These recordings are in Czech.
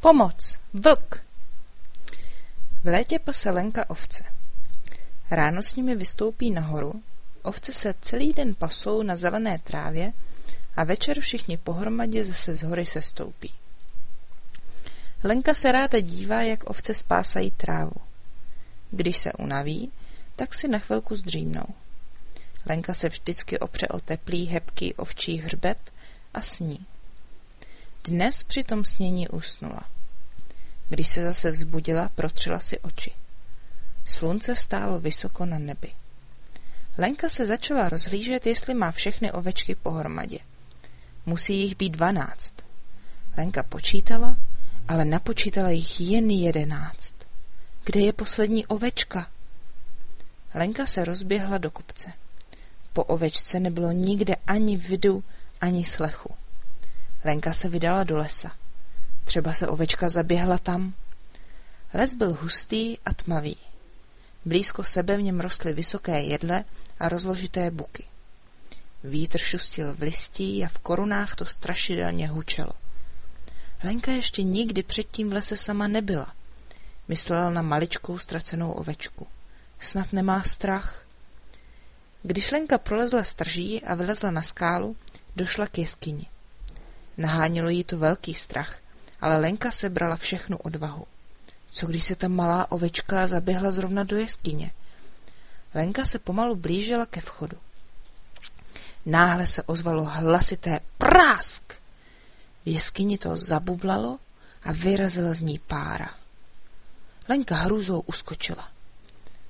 Pomoc! Vlk! V létě pase Lenka ovce. Ráno s nimi vystoupí nahoru, ovce se celý den pasou na zelené trávě a večer všichni pohromadě zase z hory se stoupí. Lenka se ráda dívá, jak ovce spásají trávu. Když se unaví, tak si na chvilku zdřímnou. Lenka se vždycky opře o teplý, hebký ovčí hřbet a sní. Dnes při tom snění usnula. Když se zase vzbudila, protřela si oči. Slunce stálo vysoko na nebi. Lenka se začala rozhlížet, jestli má všechny ovečky pohromadě. Musí jich být dvanáct. Lenka počítala, ale napočítala jich jen jedenáct. Kde je poslední ovečka? Lenka se rozběhla do kopce. Po ovečce nebylo nikde ani vidu, ani slechu. Lenka se vydala do lesa. Třeba se ovečka zaběhla tam. Les byl hustý a tmavý. Blízko sebe v něm rostly vysoké jedle a rozložité buky. Vítr šustil v listí a v korunách to strašidelně hučelo. Lenka ještě nikdy předtím v lese sama nebyla. Myslela na maličkou ztracenou ovečku. Snad nemá strach. Když Lenka prolezla strží a vylezla na skálu, došla k jeskyni. Nahánělo jí to velký strach, ale Lenka sebrala všechnu odvahu. Co když se ta malá ovečka zaběhla zrovna do jeskyně? Lenka se pomalu blížila ke vchodu. Náhle se ozvalo hlasité prásk. V jeskyni to zabublalo a vyrazila z ní pára. Lenka hrůzou uskočila.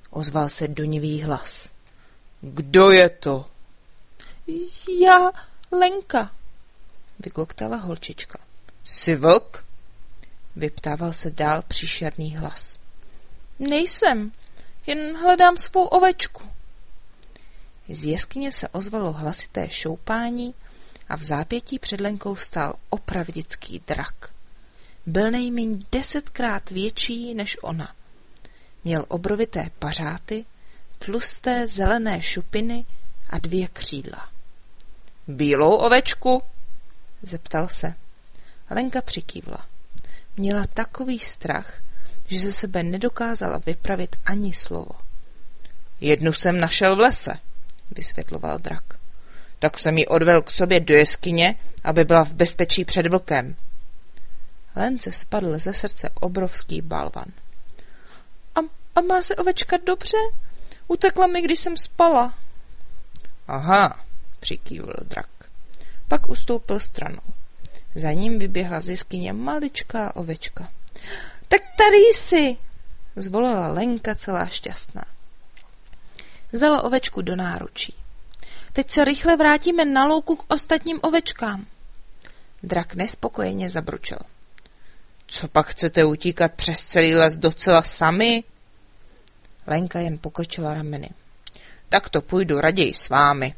Ozval se dunivý hlas. Kdo je to? Já, Lenka, vykoktala holčička. Jsi vlk? Vyptával se dál příšerný hlas. Nejsem, jen hledám svou ovečku. Z jeskyně se ozvalo hlasité šoupání a v zápětí před Lenkou stál opravdický drak. Byl nejméně desetkrát větší než ona. Měl obrovité pařáty, tlusté zelené šupiny a dvě křídla. Bílou ovečku? Zeptal se. Lenka přikývla. Měla takový strach, že ze sebe nedokázala vypravit ani slovo. Jednu jsem našel v lese, vysvětloval drak. Tak jsem ji odvel k sobě do jeskyně, aby byla v bezpečí před vlkem. Lence spadl ze srdce obrovský balvan. A, a má se ovečka dobře? Utekla mi, když jsem spala. Aha, přikývl drak. Pak ustoupil stranou. Za ním vyběhla z jeskyně maličká ovečka. Tak tady jsi, zvolila Lenka celá šťastná. Vzala ovečku do náručí. Teď se rychle vrátíme na louku k ostatním ovečkám. Drak nespokojeně zabručel. Co pak chcete utíkat přes celý les docela sami? Lenka jen pokrčila rameny. Tak to půjdu raději s vámi,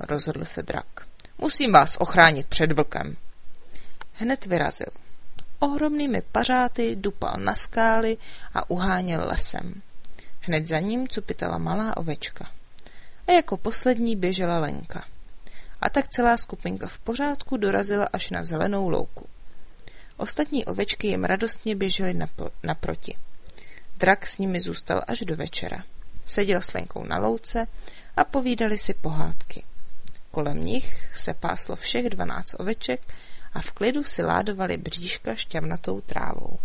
rozhodl se drak. Musím vás ochránit před vlkem. Hned vyrazil. Ohromnými pařáty dupal na skály a uháněl lesem. Hned za ním cupitala malá ovečka. A jako poslední běžela Lenka. A tak celá skupinka v pořádku dorazila až na zelenou louku. Ostatní ovečky jim radostně běžely naproti. Drak s nimi zůstal až do večera. Seděl s Lenkou na louce a povídali si pohádky. Kolem nich se páslo všech dvanáct oveček a v klidu si ládovali bříška šťavnatou trávou.